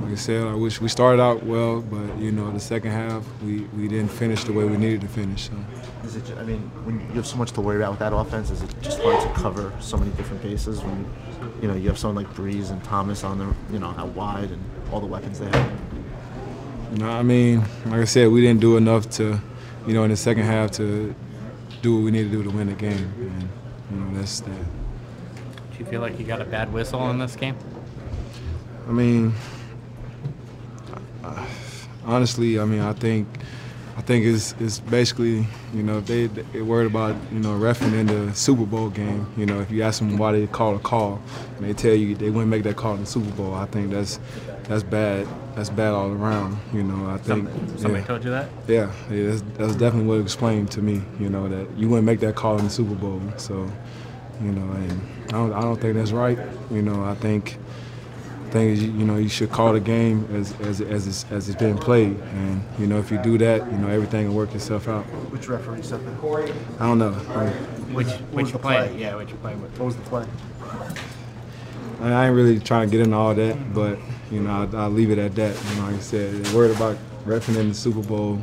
like I said, I wish we started out well, but you know, the second half we, we didn't finish the way we needed to finish. So. Is it? I mean, when you have so much to worry about with that offense, is it just hard to cover so many different bases when you know you have someone like Brees and Thomas on the you know out wide and all the weapons they have? No, I mean, like I said, we didn't do enough to, you know, in the second half to do what we need to do to win the game, and you know that's that. Do you feel like you got a bad whistle in this game? I mean, honestly, I mean, I think, I think it's it's basically, you know, if they they worried about you know refing in the Super Bowl game, you know, if you ask them why they call a call, and they tell you they wouldn't make that call in the Super Bowl, I think that's that's bad. That's bad all around. You know, I think. Somebody, somebody yeah. told you that? Yeah, yeah that's, that's definitely what it explained to me. You know that you wouldn't make that call in the Super Bowl. So, you know, and I don't, I don't think that's right. You know, I think, I think you know you should call the game as as as it's, as it's been played, and you know if you do that, you know everything will work itself out. Which referee said that? I don't know. Which which play? play? Yeah, which play? What was the play? I, I ain't really trying to get into all that, but you know I, I'll leave it at that. You know, like I said, they're worried about refing in the Super Bowl.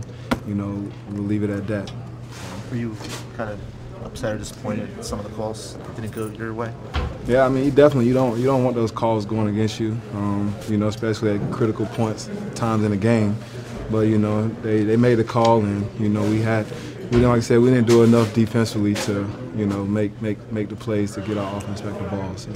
You know, we'll leave it at that. Were you kind of upset or disappointed that some of the calls didn't go your way? Yeah, I mean, you definitely you don't you don't want those calls going against you. Um, you know, especially at critical points, times in the game. But you know, they, they made the call, and you know we had we like I said we didn't do enough defensively to you know make make make the plays to get our offense back the ball. So.